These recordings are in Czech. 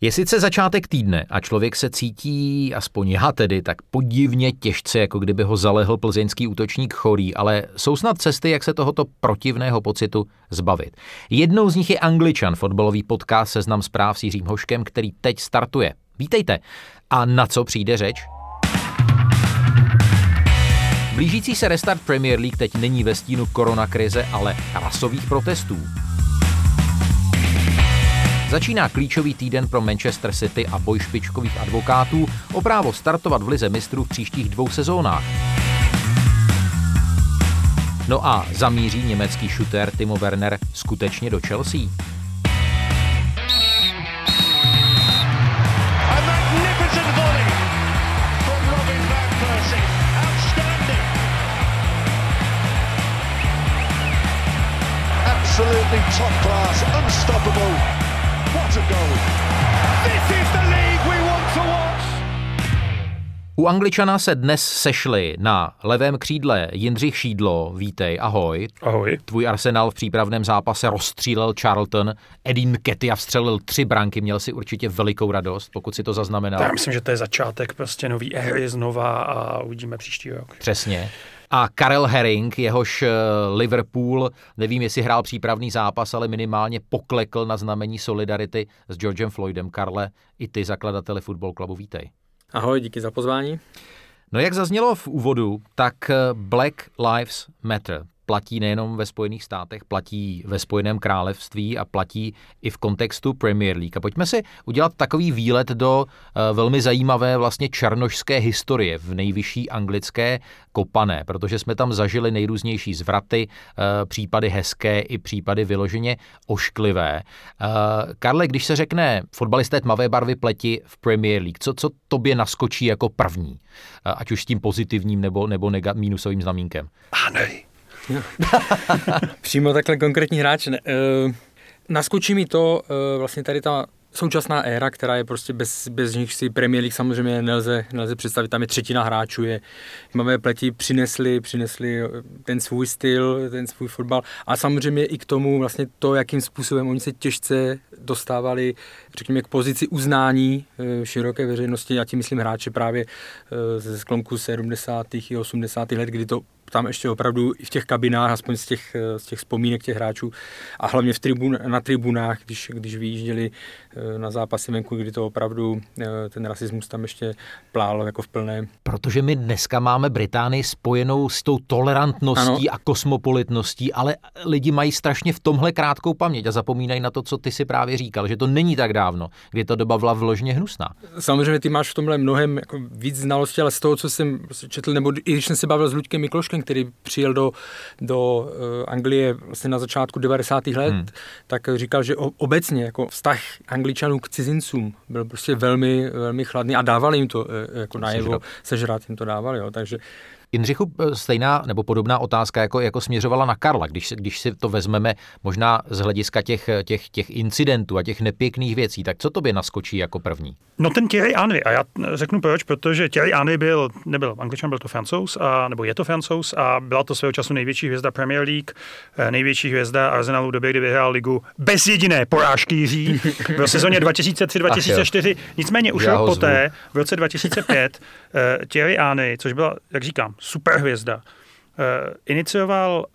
Je sice začátek týdne a člověk se cítí, aspoň já tedy, tak podivně těžce, jako kdyby ho zalehl plzeňský útočník chorý, ale jsou snad cesty, jak se tohoto protivného pocitu zbavit. Jednou z nich je Angličan, fotbalový podcast Seznam zpráv s Jiřím Hoškem, který teď startuje. Vítejte. A na co přijde řeč? Blížící se restart Premier League teď není ve stínu koronakrize, ale rasových protestů. Začíná klíčový týden pro Manchester City a boj špičkových advokátů o právo startovat v lize mistrů v příštích dvou sezónách. No a zamíří německý šutér Timo Werner skutečně do Chelsea? Absolutely top class, unstoppable. U Angličana se dnes sešli na levém křídle Jindřich Šídlo, vítej, ahoj. Ahoj. Tvůj Arsenal v přípravném zápase rozstřílel Charlton, Edin Ketia vstřelil tři branky, měl si určitě velikou radost, pokud si to zaznamenal. Já myslím, že to je začátek prostě nový éry znova a uvidíme příští rok. Přesně a Karel Herring, jehož eh, Liverpool, nevím, jestli hrál přípravný zápas, ale minimálně poklekl na znamení solidarity s Georgem Floydem. Karle, i ty zakladateli Football Clubu, vítej. Ahoj, díky za pozvání. No jak zaznělo v úvodu, tak eh, Black Lives Matter platí nejenom ve Spojených státech, platí ve Spojeném království a platí i v kontextu Premier League. A pojďme si udělat takový výlet do uh, velmi zajímavé vlastně černošské historie v nejvyšší anglické kopané, protože jsme tam zažili nejrůznější zvraty, uh, případy hezké i případy vyloženě ošklivé. Uh, Karle, když se řekne fotbalisté tmavé barvy pleti v Premier League, co, co tobě naskočí jako první? Ať už s tím pozitivním nebo, nebo nega, minusovým znamínkem. Anej. Přímo takhle konkrétní hráč. Ne, uh, naskočí mi to uh, vlastně tady ta současná éra, která je prostě bez, bez nich si Premier League samozřejmě nelze, nelze představit, tam je třetina hráčů, je máme pleti přinesli, přinesli ten svůj styl, ten svůj fotbal a samozřejmě i k tomu vlastně to, jakým způsobem oni se těžce dostávali, řekněme, k pozici uznání široké veřejnosti, já tím myslím hráče právě ze sklonku 70. i 80. let, kdy to tam ještě opravdu i v těch kabinách, aspoň z těch, z těch vzpomínek těch hráčů a hlavně v tribun, na tribunách, když, když vyjížděli eh, na zápasy venku, kdy to opravdu eh, ten rasismus tam ještě plál jako v plné. Protože my dneska máme Británii spojenou s tou tolerantností ano. a kosmopolitností, ale lidi mají strašně v tomhle krátkou paměť a zapomínají na to, co ty si právě říkal, že to není tak dávno, kdy ta doba byla vložně hnusná. Samozřejmě ty máš v tomhle mnohem jako víc znalostí, ale z toho, co jsem prostě četl, nebo i když jsem se bavil s Luďkem Mikloškem, Morgan, který přijel do, do uh, Anglie vlastně na začátku 90. let, hmm. tak říkal, že obecně jako vztah Angličanů k cizincům byl prostě velmi, velmi chladný a dávali jim to uh, jako najevo, sežrat jim to dávali. Jo. Takže Jindřichu, eh, stejná nebo podobná otázka jako, jako směřovala na Karla, když, když si to vezmeme možná z hlediska těch, těch, těch incidentů a těch nepěkných věcí, tak co tobě naskočí jako první? No ten Thierry Henry, a já řeknu proč, protože Thierry Henry byl, nebyl angličan, byl to francouz, a, nebo je to francouz a byla to svého času největší hvězda Premier League, eh, největší hvězda Arsenalu v době, kdy vyhrál ligu bez jediné porážky Jiří v sezóně 2003-2004. Nicméně už rok poté, v roce 2005, uh, Thierry Henry, což byla, jak říkám, superhvězda, uh, inicioval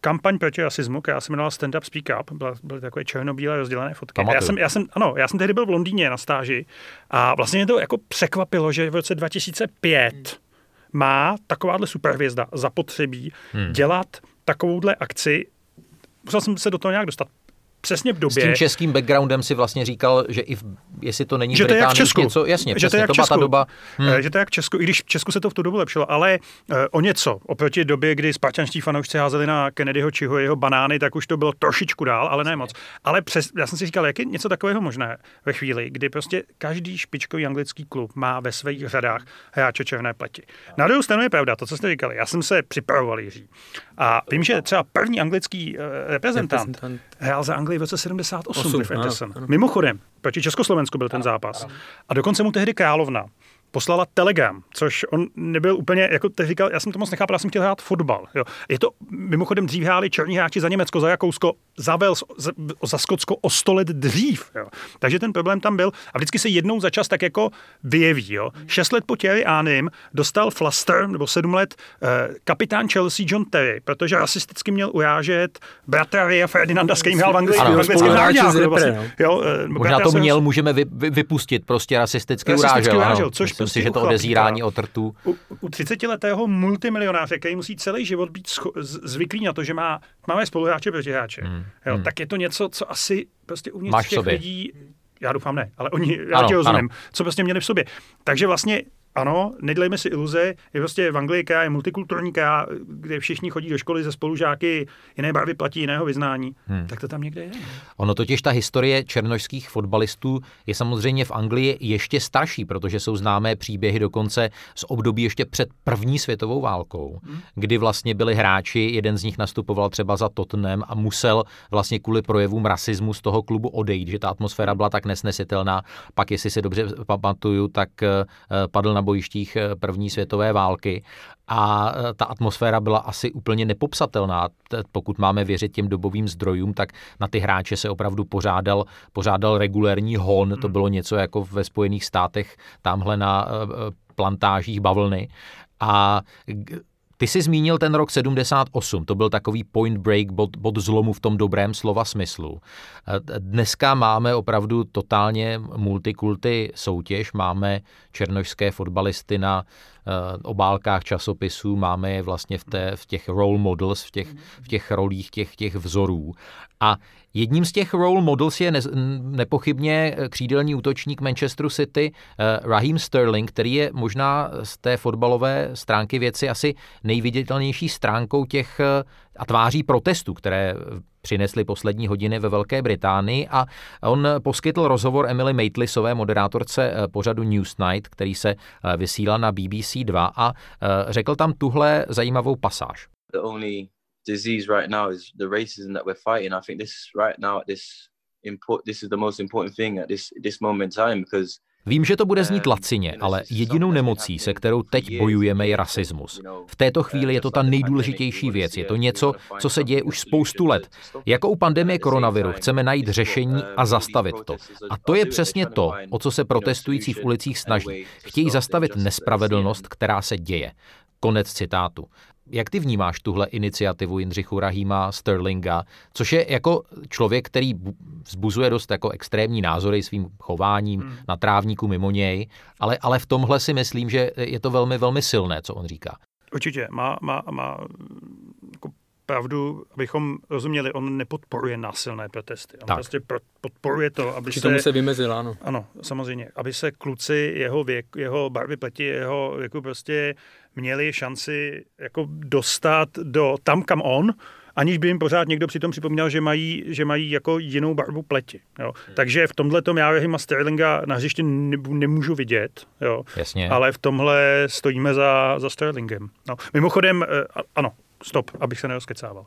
kampaň proti rasismu, která se jmenovala Stand Up Speak Up, byla, byly takové černobílé rozdělené fotky. Já jsem, já, jsem, ano, já jsem tehdy byl v Londýně na stáži a vlastně mě to jako překvapilo, že v roce 2005 hmm. má takováhle superhvězda zapotřebí hmm. dělat takovouhle akci musel jsem se do toho nějak dostat přesně v době. S tím českým backgroundem si vlastně říkal, že i v, jestli to není že to je jak v Česku. něco, jasně, že přesně, to, je jak to Česku. ta doba. Hmm. Že to je jak v Česku, i když v Česku se to v tu dobu lepšilo, ale uh, o něco, oproti době, kdy spartanští fanoušci házeli na Kennedyho čiho jeho banány, tak už to bylo trošičku dál, ale ne moc. Ale přes, já jsem si říkal, jak je něco takového možné ve chvíli, kdy prostě každý špičkový anglický klub má ve svých řadách hráče černé pleti. Na druhou stranu je pravda, to, co jste říkali, já jsem se připravoval, Jiří. A vím, že třeba první anglický uh, reprezentant, reprezentant hrál za Anglii Anglii v roce 78 Osm. Mimochodem, proti Československu byl ten zápas. A dokonce mu tehdy Královna poslala telegram, což on nebyl úplně, jako te říkal, já jsem to moc nechápal, já jsem chtěl hrát fotbal. Jo. Je to, mimochodem dřív hráli černí hráči za Německo, za Jakousko, za Wales, za, za Skotsko o 100 let dřív. Jo. Takže ten problém tam byl a vždycky se jednou za čas tak jako vyjeví. Jo. Šest let po Thierry Anym dostal Flaster, nebo sedm let, eh, kapitán Chelsea John Terry, protože rasisticky měl urážet bratra Ria Ferdinanda, s kterým hrál v Anglii. Ano, vlastně, jo, eh, Možná to měl, můžeme vy, vy, vypustit, prostě rasisticky urážel. urážel což Myslím si, že to odezírání od rtů. U, u 30-letého multimilionáře, který musí celý život být scho- zvyklý na to, že má máme spoluhráče protihráče, hmm. jo, hmm. tak je to něco, co asi prostě uvnitř Máš těch sobě. lidí já doufám ne, ale oni, já ano, ti rozumím, ano. co prostě měli v sobě. Takže vlastně ano, nedělejme si iluze, je prostě v Anglii, která je multikulturní, která, kde všichni chodí do školy ze spolužáky, jiné barvy platí jiného vyznání, hmm. tak to tam někde je. Ono totiž ta historie černožských fotbalistů je samozřejmě v Anglii ještě starší, protože jsou známé příběhy dokonce z období ještě před první světovou válkou, hmm. kdy vlastně byli hráči, jeden z nich nastupoval třeba za Tottenham a musel vlastně kvůli projevům rasismu z toho klubu odejít, že ta atmosféra byla tak nesnesitelná. Pak, jestli se dobře pamatuju, tak eh, padl na bojištích eh, první světové války a eh, ta atmosféra byla asi úplně nepopsatelná. Pokud máme věřit těm dobovým zdrojům, tak na ty hráče se opravdu pořádal, pořádal regulérní hon. To hmm. bylo něco jako ve Spojených státech, tamhle na eh, plantážích bavlny. A ty jsi zmínil ten rok 78, to byl takový point break, bod, bod zlomu v tom dobrém slova smyslu. Dneska máme opravdu totálně multikulty soutěž, máme černožské fotbalisty na obálkách časopisů, máme je vlastně v, té, v těch role models, v těch, v těch rolích těch, těch vzorů. A Jedním z těch role models je ne, nepochybně křídelní útočník Manchesteru City uh, Raheem Sterling, který je možná z té fotbalové stránky věci asi nejviditelnější stránkou těch a tváří protestů, které přinesly poslední hodiny ve Velké Británii a on poskytl rozhovor Emily Maitlisové, moderátorce eh, pořadu Newsnight, který se vysílal na BBC 2 a řekl tam tuhle zajímavou pasáž. The only disease right now is the racism that we're fighting. I think this right now this import this is the most important thing at this this moment in time because Vím, že to bude znít lacině, ale jedinou nemocí, se kterou teď bojujeme, je rasismus. V této chvíli je to ta nejdůležitější věc. Je to něco, co se děje už spoustu let. Jako u pandemie koronaviru chceme najít řešení a zastavit to. A to je přesně to, o co se protestující v ulicích snaží. Chtějí zastavit nespravedlnost, která se děje. Konec citátu. Jak ty vnímáš tuhle iniciativu Jindřichu Rahima Sterlinga, což je jako člověk, který vzbuzuje dost jako extrémní názory svým chováním hmm. na trávníku mimo něj, ale, ale v tomhle si myslím, že je to velmi, velmi silné, co on říká. Určitě, má, má, má jako pravdu, abychom rozuměli, on nepodporuje násilné protesty. On tak. prostě podporuje to, aby Či se... tomu se vymezil, ano. Ano, samozřejmě. Aby se kluci jeho věk, jeho barvy pleti, jeho věku prostě měli šanci jako dostat do tam, kam on, aniž by jim pořád někdo přitom připomněl, že mají, že mají jako jinou barvu pleti. Jo. Hmm. Takže v tomhle tom já Rahima Sterlinga na hřišti nemůžu vidět, jo. Jasně. ale v tomhle stojíme za, za Sterlingem. No. Mimochodem, eh, ano, stop, abych se nerozkecával.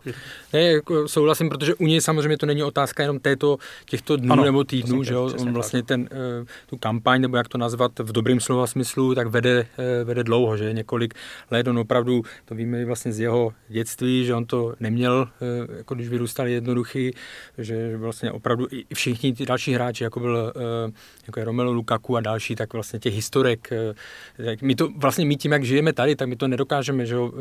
Ne, jako souhlasím, protože u něj samozřejmě to není otázka jenom této, těchto dnů ano, nebo týdnů, že jo? on vlastně ten, uh, tu kampaň, nebo jak to nazvat v dobrým slova smyslu, tak vede, uh, vede dlouho, že několik let, on opravdu, to víme vlastně z jeho dětství, že on to neměl, uh, jako když vyrůstal jednoduchý, že vlastně opravdu i všichni ty další hráči, jako byl jako je Romelu Lukaku a další, tak vlastně těch historek, my to vlastně my tím, jak žijeme tady, tak my to nedokážeme, že jo,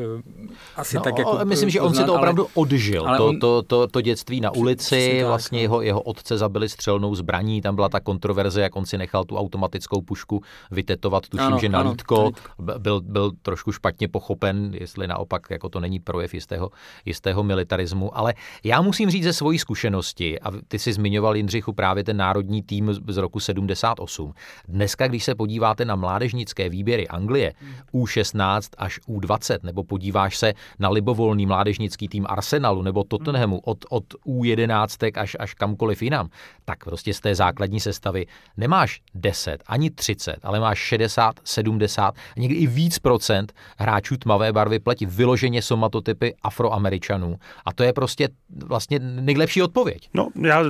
asi no, tak, jako myslím, že on si to opravdu ale, odžil. Ale to, on, to, to, to dětství na ulici, vlastně jeho, jeho otce zabili střelnou zbraní, tam byla ta kontroverze, jak on si nechal tu automatickou pušku vytetovat, tuším, ano, že na lítko, byl, byl trošku špatně pochopen, jestli naopak jako to není projev jistého, jistého militarismu, ale já musím říct ze svojí zkušenosti, a ty si zmiňoval Jindřichu právě ten národní tým z roku 78. Dneska, když se podíváte na mládežnické výběry Anglie, U16 až U20, nebo podíváš se na Libo libovolný mládežnický tým Arsenalu nebo Tottenhamu od, od U11 až, až kamkoliv jinam, tak prostě z té základní sestavy nemáš 10 ani 30, ale máš 60, 70, někdy i víc procent hráčů tmavé barvy pleti, vyloženě somatotypy afroameričanů. A to je prostě vlastně nejlepší odpověď. No, já,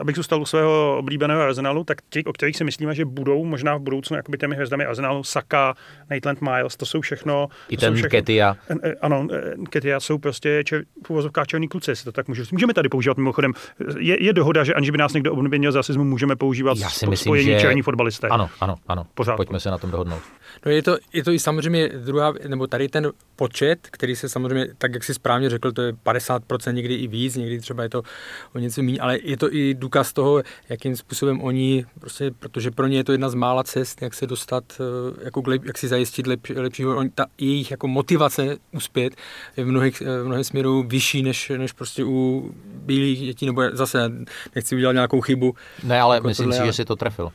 abych zůstal u svého oblíbeného Arsenalu, tak ti, o kterých si myslíme, že budou možná v budoucnu jakoby těmi hvězdami Arsenalu, Saka, Nathan Miles, to jsou všechno. I ten všechno, Ketia. Ano, eh, Ketia jsou prostě čer, v uvozovkách černý kluci, to tak můžu. Můžeme tady používat mimochodem. Je, je dohoda, že aniž by nás někdo obvinil z rasismu, můžeme používat Já si myslím, spojení že... černí fotbalisté. Ano, ano, ano. Pořád. Pojďme se na tom dohodnout. No je to, je to i samozřejmě druhá, nebo tady ten počet, který se samozřejmě, tak jak si správně řekl, to je 50%, někdy i víc, někdy třeba je to o něco méně, ale je to i důkaz toho, jakým způsobem oni, prostě, protože pro ně je to jedna z mála cest, jak se dostat, eh, jako jak si zajistit lepší, lepší ta jejich jako motivace uspět je v mnohých, v mnohých směrů vyšší než, než prostě u bílých dětí, nebo zase nechci udělat nějakou chybu. Ne, ale jako myslím tohle, si, že si to trefil.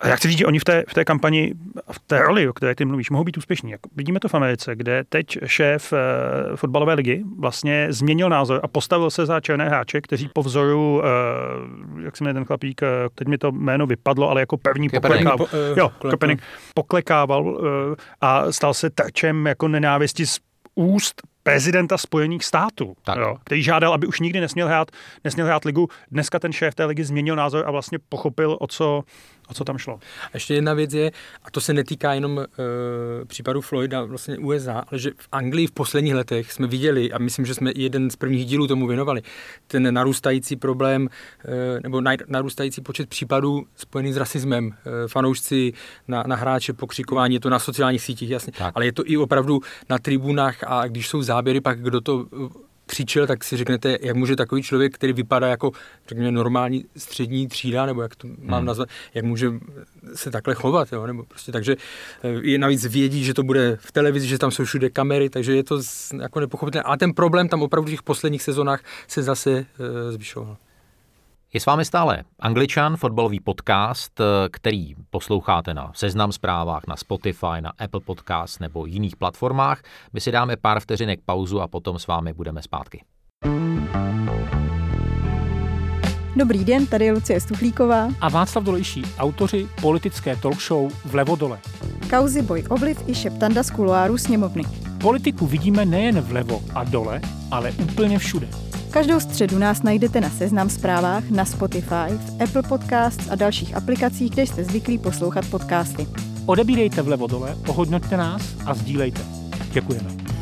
A já chci říct, že oni v té, v té kampani, v té roli, o které ty mluvíš, mohou být úspěšní. Jako vidíme to v Americe, kde teď šéf e, fotbalové ligy vlastně změnil názor a postavil se za černé hráče, kteří po vzoru, e, jak se jmenuje ten chlapík, teď mi to jméno vypadlo, ale jako první poklekával, po, jo, Kopernik, poklekával e, a stal se terčem jako nenávisti z úst prezidenta Spojených států, jo, který žádal, aby už nikdy nesměl hrát, nesměl hrát ligu. Dneska ten šéf té ligy změnil názor a vlastně pochopil, o co, o co tam šlo. A ještě jedna věc je, a to se netýká jenom e, případu Floyda vlastně USA, ale že v Anglii v posledních letech jsme viděli, a myslím, že jsme jeden z prvních dílů tomu věnovali, ten narůstající problém, e, nebo narůstající počet případů spojených s rasismem. E, fanoušci na, na hráče, pokřikování, je to na sociálních sítích, jasně, tak. ale je to i opravdu na tribunách a když jsou záběry, pak kdo to křičel, tak si řeknete, jak může takový člověk, který vypadá jako, řekněme, normální střední třída, nebo jak to mám hmm. nazvat, jak může se takhle chovat, jo? nebo prostě takže eh, je navíc vědí, že to bude v televizi, že tam jsou všude kamery, takže je to jako nepochopitelné. A ten problém tam opravdu v těch posledních sezónách se zase e, zvyšoval. Je s vámi stále Angličan, fotbalový podcast, který posloucháte na Seznam zprávách, na Spotify, na Apple Podcast nebo jiných platformách. My si dáme pár vteřinek pauzu a potom s vámi budeme zpátky. Dobrý den, tady je Lucie Stuchlíková a Václav Dolejší, autoři politické talk show Vlevo dole. Kauzy Boj Obliv i šeptanda z kuloáru sněmovny. Politiku vidíme nejen vlevo a dole, ale úplně všude. Každou středu nás najdete na Seznam zprávách, na Spotify, v Apple Podcasts a dalších aplikacích, kde jste zvyklí poslouchat podcasty. Odebírejte vlevo dole, ohodnoťte nás a sdílejte. Děkujeme.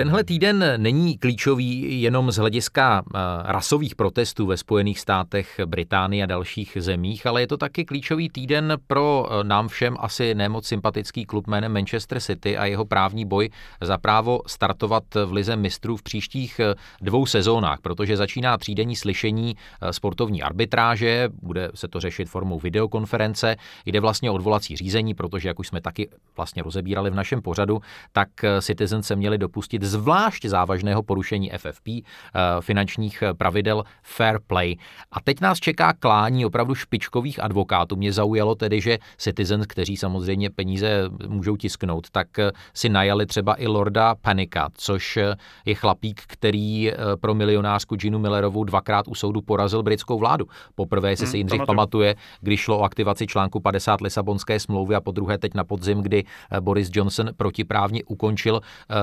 Tenhle týden není klíčový jenom z hlediska eh, rasových protestů ve Spojených státech, Británii a dalších zemích, ale je to taky klíčový týden pro eh, nám všem asi nemoc sympatický klub jménem Manchester City a jeho právní boj za právo startovat v lize mistrů v příštích eh, dvou sezónách, protože začíná třídenní slyšení sportovní arbitráže, bude se to řešit formou videokonference, jde vlastně o odvolací řízení, protože jak už jsme taky vlastně rozebírali v našem pořadu, tak Citizen se měli dopustit zvlášť závažného porušení FFP, eh, finančních pravidel fair play. A teď nás čeká klání opravdu špičkových advokátů. Mě zaujalo tedy, že Citizens, kteří samozřejmě peníze můžou tisknout, tak eh, si najali třeba i Lorda Panika, což eh, je chlapík, který pro milionářku Ginu Millerovou dvakrát u soudu porazil britskou vládu. Poprvé, jestli hmm, si Jindřich pamatuje, když šlo o aktivaci článku 50 Lisabonské smlouvy a po druhé teď na podzim, kdy Boris Johnson protiprávně ukončil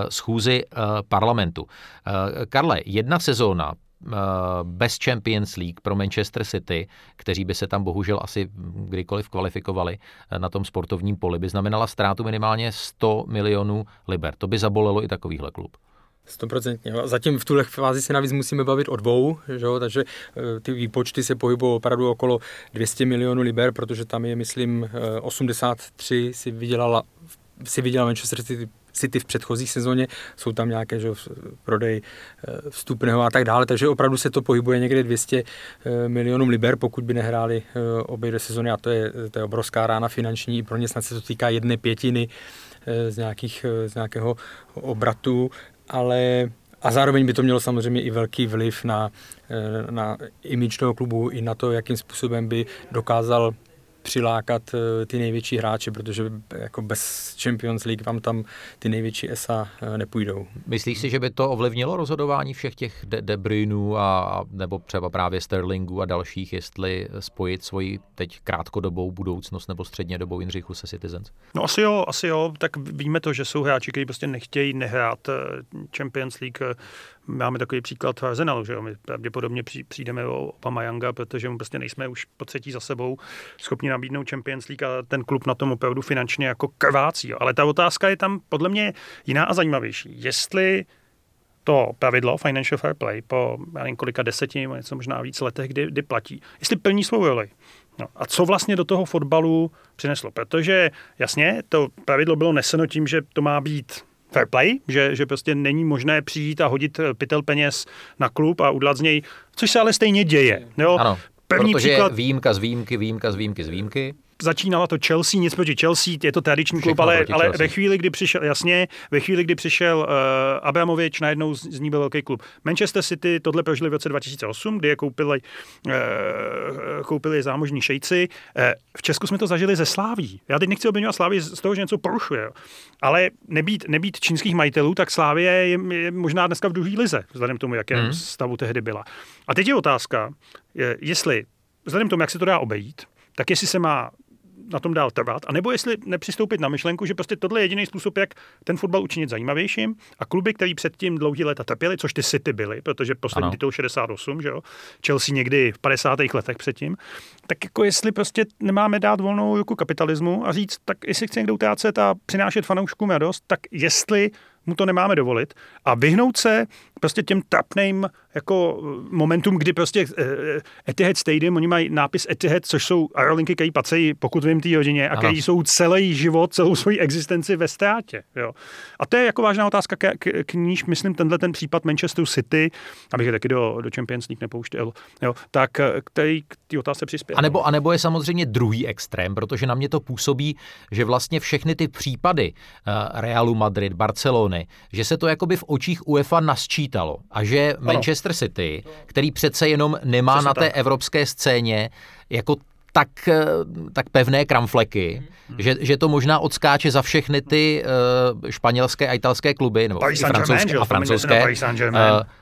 schůzi Eh, parlamentu. Eh, Karle, jedna sezóna eh, bez Champions League pro Manchester City, kteří by se tam bohužel asi kdykoliv kvalifikovali na tom sportovním poli, by znamenala ztrátu minimálně 100 milionů liber. To by zabolelo i takovýhle klub. Stoprocentně. Zatím v tuhle fázi se navíc musíme bavit o dvou, že jo? takže ty výpočty se pohybují opravdu okolo 200 milionů liber, protože tam je, myslím, 83 si vydělala si vydělal Manchester City City v předchozí sezóně, jsou tam nějaké že, prodej eh, vstupného a tak dále, takže opravdu se to pohybuje někde 200 eh, milionů liber, pokud by nehráli eh, obě dvě sezóny a to je, to je obrovská rána finanční, pro ně snad se to týká jedné pětiny z, nějakých, z nějakého obratu, ale a zároveň by to mělo samozřejmě i velký vliv na, na image toho klubu, i na to, jakým způsobem by dokázal přilákat eh, ty největší hráče, protože jako bez Champions League vám tam ty největší ESA eh, nepůjdou. Myslíš si, že by to ovlivnilo rozhodování všech těch De, De Bruyneů a nebo třeba právě Sterlingu a dalších, jestli spojit svoji teď krátkodobou budoucnost nebo střednědobou Jindřichu se Citizens? No asi jo, asi jo, tak víme to, že jsou hráči, kteří prostě nechtějí nehrát Champions League Máme takový příklad Arsenalu, že jo? My pravděpodobně přijdeme o Obamayanga, protože mu prostě nejsme už po třetí za sebou schopni nabídnout Champions League a ten klub na tom opravdu finančně jako krvácí. Jo? Ale ta otázka je tam podle mě jiná a zajímavější. Jestli to pravidlo Financial Fair Play po nevím, kolika deseti něco možná víc letech, kdy, kdy platí, jestli plní svou roli. No, a co vlastně do toho fotbalu přineslo? Protože jasně, to pravidlo bylo neseno tím, že to má být fair play, že, že prostě není možné přijít a hodit eh, pytel peněz na klub a udělat z něj, což se ale stejně děje. Jo? Ano, První protože příklad, výjimka z výjimky, výjimka z výjimky z výjimky začínala to Chelsea, nic proti Chelsea, je to tradiční klub, ale, ale ve chvíli, kdy přišel, jasně, ve chvíli, kdy přišel uh, Abramovič, najednou z, z ní byl velký klub. Manchester City tohle prožili v roce 2008, kdy je koupili, uh, koupili zámožní šejci. Uh, v Česku jsme to zažili ze Sláví. Já teď nechci obvinovat Slávy z toho, že něco porušuje, ale nebýt, nebýt čínských majitelů, tak Slávie je, je možná dneska v druhé lize, vzhledem k tomu, jakém hmm. stavu tehdy byla. A teď je otázka, je, jestli vzhledem k tomu, jak se to dá obejít, tak jestli se má na tom dál trvat, anebo jestli nepřistoupit na myšlenku, že prostě tohle je jediný způsob, jak ten fotbal učinit zajímavějším a kluby, který předtím dlouhý léta trpěli, což ty City byly, protože poslední ano. titul 68, že jo, Chelsea někdy v 50. letech předtím, tak jako jestli prostě nemáme dát volnou ruku kapitalismu a říct, tak jestli chce někdo utrácet a přinášet fanouškům radost, tak jestli mu to nemáme dovolit a vyhnout se prostě těm trapným jako momentum, kdy prostě uh, Etihad Stadium, oni mají nápis Etihad, což jsou aerolinky, které pacejí, pokud vím, té hodině, a které jsou celý život, celou svoji existenci ve ztrátě. Jo. A to je jako vážná otázka, k, k, k níž, myslím, tenhle ten případ Manchesteru City, abych je taky do, do Champions League nepouštěl, jo, tak eh, k té otázce přispěl. A nebo, a nebo je samozřejmě druhý extrém, protože na mě to působí, že vlastně všechny ty případy uh, Realu Madrid, Barcelony, že se to jakoby v očích UEFA nasčítalo a že ano. Manchester City, který přece jenom nemá Přesně na té tak. evropské scéně jako tak, eh, tak pevné kramfleky, mm-hmm. že, že to možná odskáče za všechny ty uh, španělské a italské kluby, nebo Paris francouzské a francouzské, uh,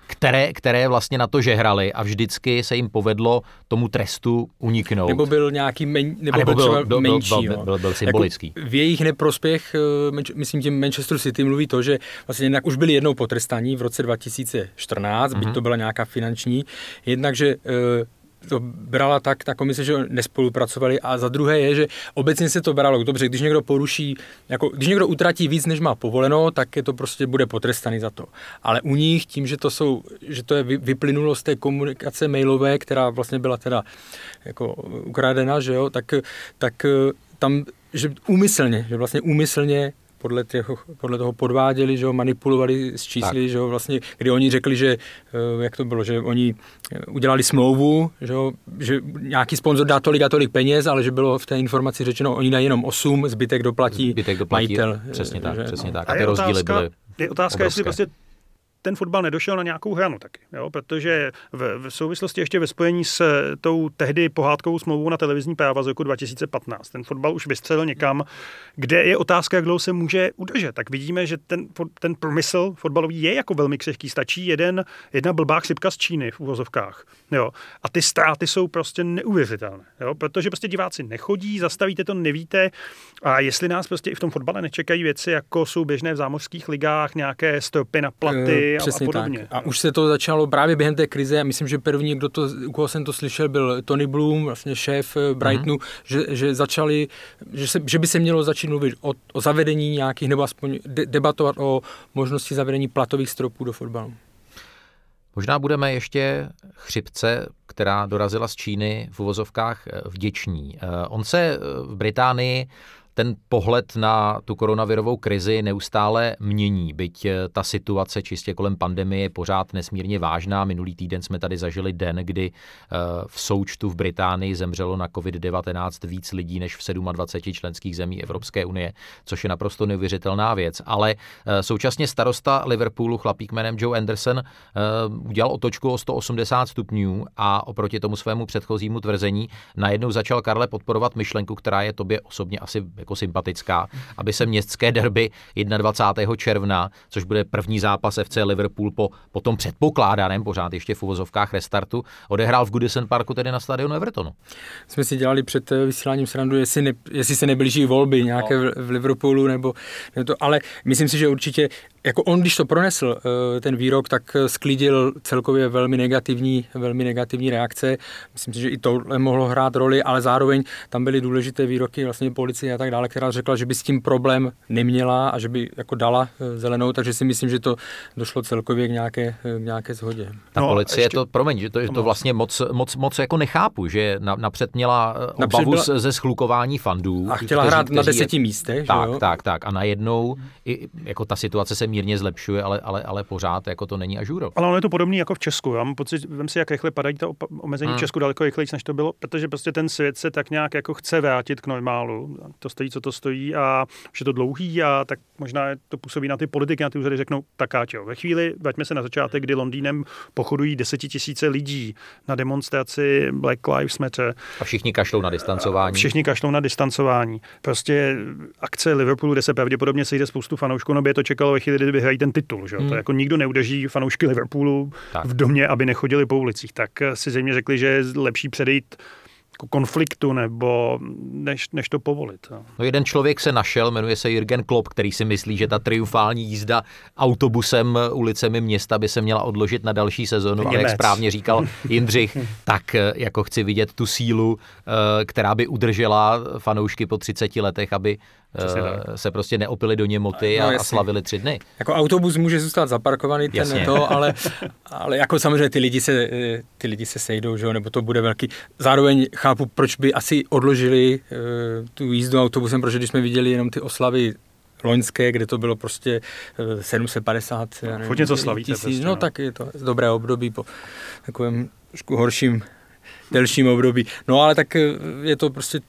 které, které vlastně na to žehrali a vždycky se jim povedlo tomu trestu uniknout. Nebo byl nějaký men, nebo, nebo byl, byl, byl, menší. Byl, byl, byl, byl symbolický. Jako v jejich neprospěch, myslím tím Manchester City mluví to, že vlastně jednak už byli jednou potrestaní v roce 2014, mm-hmm. byť mhm. to byla nějaká finanční, jednak, že to brala tak ta komise, že nespolupracovali a za druhé je, že obecně se to bralo dobře, když někdo poruší, jako když někdo utratí víc, než má povoleno, tak je to prostě bude potrestaný za to. Ale u nich tím, že to jsou, že to je vyplynulo z té komunikace mailové, která vlastně byla teda jako ukradena, že jo, tak, tak tam, že úmyslně, že vlastně úmyslně podle, těch, podle toho podváděli, že ho, manipulovali s čísly, že ho, vlastně, kdy oni řekli, že eh, jak to bylo, že oni eh, udělali smlouvu, že, ho, že nějaký sponzor dá tolik a tolik peněz, ale že bylo v té informaci řečeno, oni dají jenom 8, zbytek doplatí, zbytek doplatí majitel. Přesně tak, že, přesně no. tak. A, a ty rozdíly otázka, byly Je otázka, obrovské. jestli prostě ten fotbal nedošel na nějakou hranu taky, jo? protože v, v souvislosti ještě ve spojení s tou tehdy pohádkovou smlouvou na televizní práva z roku 2015. Ten fotbal už vystřelil někam, kde je otázka, jak dlouho se může udržet. Tak vidíme, že ten, ten průmysl fotbalový je jako velmi křehký. Stačí jeden, jedna blbá chřipka z Číny v uvozovkách. Jo? A ty ztráty jsou prostě neuvěřitelné, jo? protože prostě diváci nechodí, zastavíte to, nevíte. A jestli nás prostě i v tom fotbale nečekají věci, jako jsou běžné v zámořských ligách, nějaké stopy na platy, a, Přesně a podobně. Tak. A už se to začalo právě během té krize, a myslím, že první, kdo to, u koho jsem to slyšel, byl Tony Bloom, vlastně šéf eh, Brightonu, mm-hmm. že, že začali, že, se, že by se mělo začít mluvit o, o zavedení nějakých, nebo aspoň de, debatovat o možnosti zavedení platových stropů do fotbalu. Možná budeme ještě chřipce, která dorazila z Číny v uvozovkách eh, vděční. Eh, on se v Británii ten pohled na tu koronavirovou krizi neustále mění, byť eh, ta situace čistě kolem pandemie je pořád nesmírně vážná. Minulý týden jsme tady zažili den, kdy eh, v součtu v Británii zemřelo na COVID-19 víc lidí než v 27 členských zemí Evropské unie, což je naprosto neuvěřitelná věc. Ale eh, současně starosta Liverpoolu, chlapík jménem Joe Anderson, udělal otočku o 180 stupňů a oproti tomu svému předchozímu tvrzení najednou začal Karle podporovat myšlenku, která je tobě osobně asi jako sympatická, aby se městské derby 21. června, což bude první zápas FC Liverpool po, po tom předpokládaném, pořád ještě v uvozovkách restartu, odehrál v Goodison Parku, tedy na stadionu Evertonu. Jsme si dělali před eh, vysíláním srandu, jestli, ne, jestli se neblíží volby nějaké no. v, v Liverpoolu, nebo, nebo to, ale myslím si, že určitě jako on, když to pronesl, eh, ten výrok, tak eh, sklidil celkově velmi negativní, velmi negativní reakce. Myslím si, že i to mohlo hrát roli, ale zároveň tam byly důležité výroky vlastně policie a tak dále, která řekla, že by s tím problém neměla a že by jako dala eh, zelenou, takže si myslím, že to došlo celkově k nějaké, k nějaké shodě. Ta no, policie ještě... to, promiň, že to, to vlastně moc, moc, moc jako nechápu, že napřed měla obavu byla... ze schlukování fandů. A chtěla kteří, hrát kteří na deseti je... místech. Tak, jo? tak, tak. A najednou i, jako ta situace se mírně zlepšuje, ale, ale, ale pořád jako to není ažuro. Ale ono je to podobné jako v Česku. Já mám pocit, vím si, jak rychle padají ta omezení hmm. v Česku daleko rychleji, než to bylo, protože prostě ten svět se tak nějak jako chce vrátit k normálu. To stojí, co to stojí a že je to dlouhý a tak možná to působí na ty politiky, na ty úřady řeknou, tak jo. Ve chvíli, vraťme se na začátek, kdy Londýnem pochodují desetitisíce lidí na demonstraci Black Lives Matter. A všichni kašlou na distancování. Všichni kašlou na distancování. Prostě akce Liverpoolu, kde se pravděpodobně sejde spoustu fanoušků, no by je to čekalo ve chvíli, kdy vyhrají ten titul. Že? Hmm. To jako nikdo neudrží fanoušky Liverpoolu tak. v domě, aby nechodili po ulicích. Tak si země řekli, že je lepší předejít konfliktu nebo než, než to povolit. No. no jeden člověk se našel, jmenuje se Jürgen Klopp, který si myslí, že ta triumfální jízda autobusem ulicemi města by se měla odložit na další sezonu, ale jak správně říkal Jindřich, tak eh, jako chci vidět tu sílu, eh, která by udržela fanoušky po 30 letech, aby uh, se prostě neopili do němoty no, a, a slavili tři dny. Jako autobus může zůstat zaparkovaný, ten jasně. to, ale, ale jako samozřejmě ty lidi se, ty lidi se sejdou, že jo, nebo to bude velký. Zároveň chápu, proč by asi odložili uh, tu jízdu autobusem, protože když jsme viděli jenom ty oslavy loňské, kde to bylo prostě 750 Furt něco slavíte tisíc, prostě, no, no, tak je to dobré období po takovém trošku horším, delším období. No ale tak je to prostě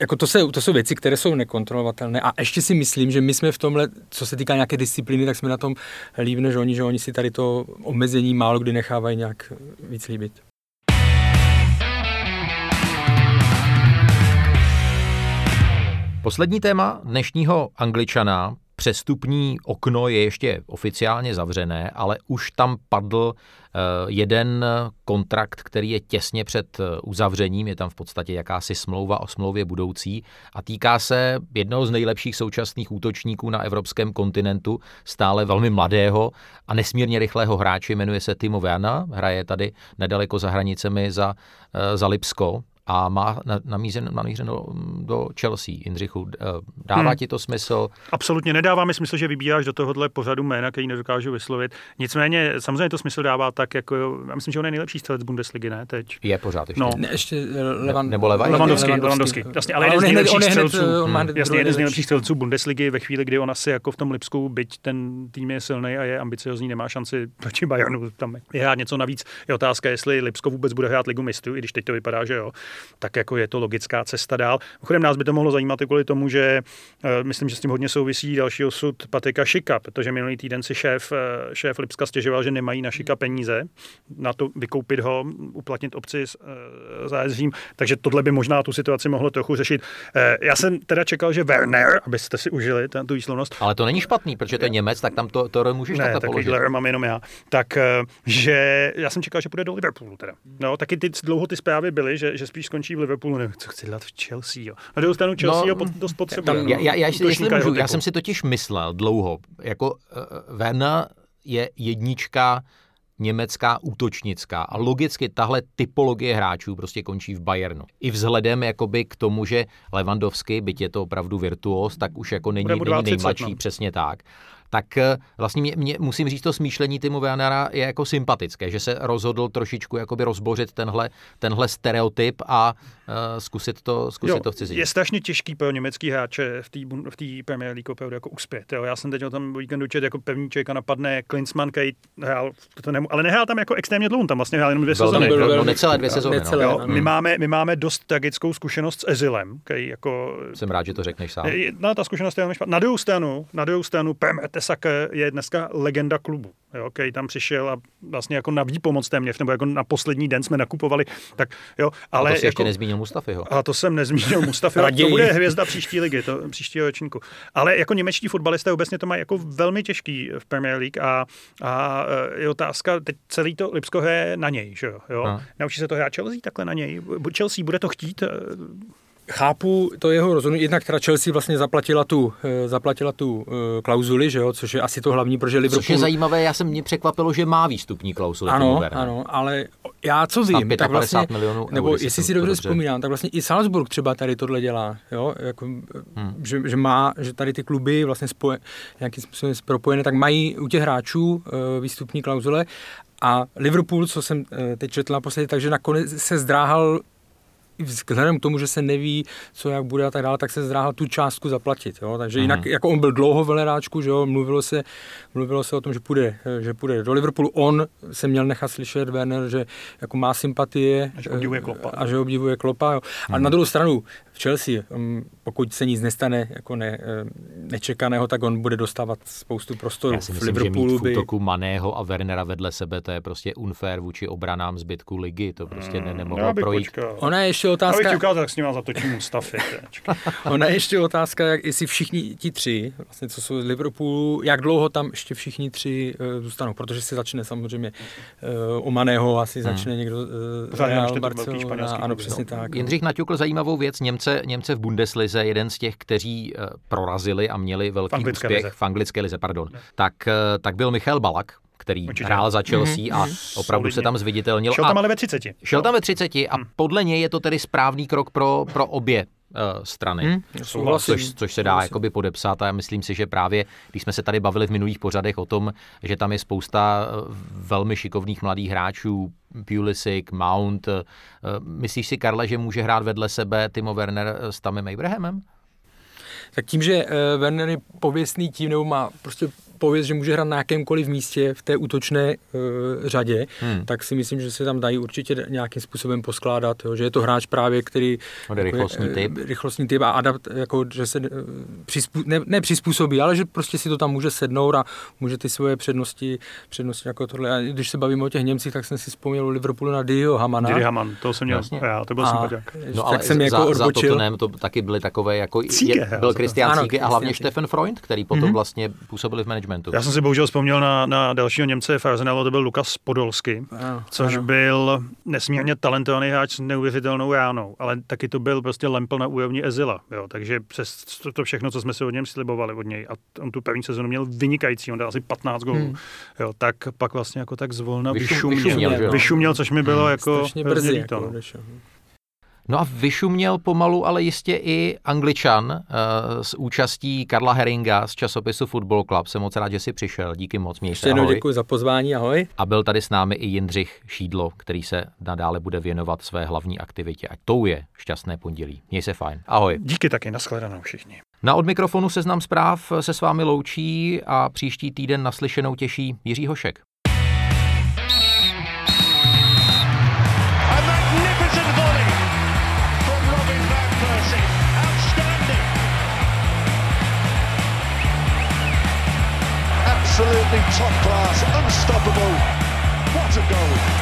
jako to, se, to jsou věci, které jsou nekontrolovatelné a ještě si myslím, že my jsme v tomhle, co se týká nějaké disciplíny, tak jsme na tom líp než oni, že oni si tady to omezení málo kdy nechávají nějak víc líbit. Poslední téma dnešního angličana. Přestupní okno je ještě oficiálně zavřené, ale už tam padl eh, jeden kontrakt, který je těsně před eh, uzavřením, je tam v podstatě jakási smlouva o smlouvě budoucí a týká se jednoho z nejlepších současných útočníků na evropském kontinentu, stále velmi mladého a nesmírně rychlého hráče, jmenuje se Timo Werner, hraje tady nedaleko za hranicemi za, eh, za Lipsko a má namířeno, namířeno do Chelsea. Jindřichu, eh, dává hmm. ti to smysl? Absolutně nedává mi smysl, že vybíráš do tohohle pořadu jména, který nedokážu vyslovit. Nicméně samozřejmě to smysl dává tak, jako já myslím, že on je nejlepší střelec Bundesligy, ne? Teď. Je pořád ještě. No. Ne, ještě eh, Levan, ne, nebo Levan, Levandovský, Levandovský. Jasně, ale, ale jeden z nejlepších střelců. Hned, jasně, jeden z nejlepších střelců Bundesligy ve chvíli, kdy on asi jako v tom Lipsku, byť ten tým je silný a je ambiciozní, nemá šanci proti Bayernu tam je hrát něco navíc. Je otázka, jestli Lipsko vůbec bude hrát ligu mistrů, i když teď to vypadá, že jo. Tak jako je to logická cesta dál. Mimochodem nás by to mohlo zajímat i kvůli tomu, že uh, myslím, že s tím hodně souvisí další osud Patrika Šika, protože minulý týden si šéf, uh, šéf Lipska stěžoval, že nemají na Šika peníze na to vykoupit ho, uplatnit obci s uh, zájezdím, takže tohle by možná tu situaci mohlo trochu řešit. Já jsem teda čekal, že Werner, abyste si užili ten, tu výslovnost. Ale to není špatný, protože to je Němec, tak tam to, to můžeš ne, takhle položit. Ne, mám jenom já. Tak, že já jsem čekal, že půjde do Liverpoolu teda. No, taky ty, dlouho ty zprávy byly, že, že spíš skončí v Liverpoolu, nevím, co chci dělat v Chelsea. Jo. Na druhou stranu Chelsea no, ho dost potřebuje. Tam, já, já, já, jestli můžu, já jsem si totiž myslel dlouho, jako uh, Werner je jednička německá útočnická a logicky tahle typologie hráčů prostě končí v Bayernu. I vzhledem jakoby k tomu, že Lewandowski, byť je to opravdu virtuos, tak už jako není, není nejmladší, no. přesně tak tak eh, vlastně mě, mě, musím říct, to smýšlení Timu Wernera je jako sympatické, že se rozhodl trošičku jakoby rozbořit tenhle, tenhle stereotyp a uh, zkusit to, zkusit jo, to v cizině. Je strašně těžký pro německý hráče v té v té Premier League opravdu jako uspět. Jo. Já jsem teď o tom víkendu čet, jako pevný čeka napadne Klinsmann, který hrál, to nemu, ale nehrál tam jako extrémně dlouho, tam vlastně hrál jenom dvě sezóny. No, no, necelé dvě sezóny. Necelé, no. Jo, my, máme, my máme dost tragickou zkušenost s Ezilem, který jako... Jsem rád, že to řekneš sám. No, ta zkušenost je velmi špatná. Na druhou stranu, na druhou stranu, Pem Tesaker je dneska legenda klubu, jo, který tam přišel a vlastně jako na výpomoc téměř, nebo jako na poslední den jsme nakupovali, tak jo, ale... a to si jako, ještě nezmínil Mustafiho. A to jsem nezmínil Mustafi, to bude hvězda příští ligy, to příštího ročníku. Ale jako němečtí fotbalisté obecně to mají jako velmi těžký v Premier League a, a je otázka, teď celý to Lipsko hraje na něj, že jo? jo? Naučí se to hrát Chelsea takhle na něj? Chelsea bude to chtít? Chápu to jeho rozhodnutí, jednak teda Chelsea vlastně zaplatila tu, zaplatila tu klauzuli, že jo, což je asi to hlavní, protože Liverpool... Což je zajímavé, já jsem mě překvapilo, že má výstupní klauzuli. Ano, ano, ale já co vím, tak vlastně, milionů nebo eur, jestli si dobře, dobře vzpomínám, tak vlastně i Salzburg třeba tady tohle dělá, jo, jako, hmm. že, že, má, že tady ty kluby vlastně spoje, nějakým způsobem propojené, tak mají u těch hráčů výstupní klauzule a Liverpool, co jsem teď četl naposledy, takže nakonec se zdráhal vzhledem k tomu, že se neví, co jak bude a tak dále, tak se zdráhal tu částku zaplatit. Jo? Takže mm. jinak, jako on byl dlouho v Leráčku, že jo? Mluvilo, se, mluvilo se o tom, že půjde, že půjde do Liverpoolu. On se měl nechat slyšet, Werner, že jako má sympatie a že obdivuje Klopa. A že obdivuje Klopa jo. Mm. A na druhou stranu, v Chelsea, pokud se nic nestane jako ne, nečekaného, tak on bude dostávat spoustu prostoru. Já si myslím, v Liverpoolu že mít v útoku by... Maného a Wernera vedle sebe, to je prostě unfair vůči obranám zbytku ligy, to prostě mm, nemohlo projít. Počkal. Ona je ještě otázka... Abych ti ukázal, jak s ním zatočím Mustafy. Ona je ještě otázka, jak, jestli všichni ti tři, vlastně co jsou z Liverpoolu, jak dlouho tam ještě všichni tři uh, zůstanou, protože se začne samozřejmě uh, o Maného asi hmm. začne někdo uh, Real, Barcelona, ano, přesně no. tak. Jindřich naťukl zajímavou věc, Němce, Němce v Bundeslize, jeden z těch, kteří uh, prorazili a měli velký v úspěch lize. v anglické lize, pardon, tak, uh, tak byl Michal Balak, který Určitě. hrál za Chelsea mm-hmm. a opravdu Solidně. se tam zviditelnil. Šel tam ale ve 30. Šel tam ve 30 a hmm. podle něj je to tedy správný krok pro, pro obě strany, hmm, což, což se dá jakoby podepsat a já myslím si, že právě, když jsme se tady bavili v minulých pořadech o tom, že tam je spousta velmi šikovných mladých hráčů, Pulisic, Mount, uh, myslíš si, Karle, že může hrát vedle sebe Timo Werner s Tamem Abrahamem? Tak tím, že Werner je pověstný tím, nebo má prostě pověst, že může hrát na jakémkoliv místě v té útočné uh, řadě, hmm. tak si myslím, že se tam dají určitě nějakým způsobem poskládat, jo, že je to hráč právě, který jako rychlostní je, typ, rychlostní typ a adapt, jako, že se uh, přizpů, ne, ne přizpůsobí, ale že prostě si to tam může sednout a může ty svoje přednosti, přednosti jako tohle. A když se bavíme o těch Němcích, tak jsem si vzpomněl u Liverpoolu na Dio Hamana. Dio Haman, to jsem měl, Jasně. já, to byl sympatiák. No ale jsem jako za, odbočil. za to taky byly takové, jako Cíge, je, byl Kristián Cíge a hlavně Stefan Freund, který potom mm-hmm. vlastně působili v managementu. Já jsem si bohužel vzpomněl na, na dalšího Němce v Arsenalu, to byl Lukas Podolsky, ano, což ano. byl nesmírně talentovaný hráč s neuvěřitelnou ránou, ale taky to byl prostě lempl na úrovni Ezila, jo, takže přes to, to všechno, co jsme si od něm slibovali od něj a on tu první sezonu měl vynikající, on dal asi 15 gólů, hmm. jo, tak pak vlastně jako tak zvolna vyšuměl, vyšuměl, vyšuměl což mi bylo hmm, jako brzy, jako no. No a vyšuměl pomalu, ale jistě i Angličan uh, s účastí Karla Heringa z časopisu Football Club. Jsem moc rád, že jsi přišel. Díky moc, měj se, děkuji za pozvání, ahoj. A byl tady s námi i Jindřich Šídlo, který se nadále bude věnovat své hlavní aktivitě. A tou je šťastné pondělí. Měj se fajn. Ahoj. Díky taky, nashledanou všichni. Na od mikrofonu seznam zpráv se s vámi loučí a příští týden naslyšenou těší Jiří Hošek. Absolutely top class, unstoppable. What a goal!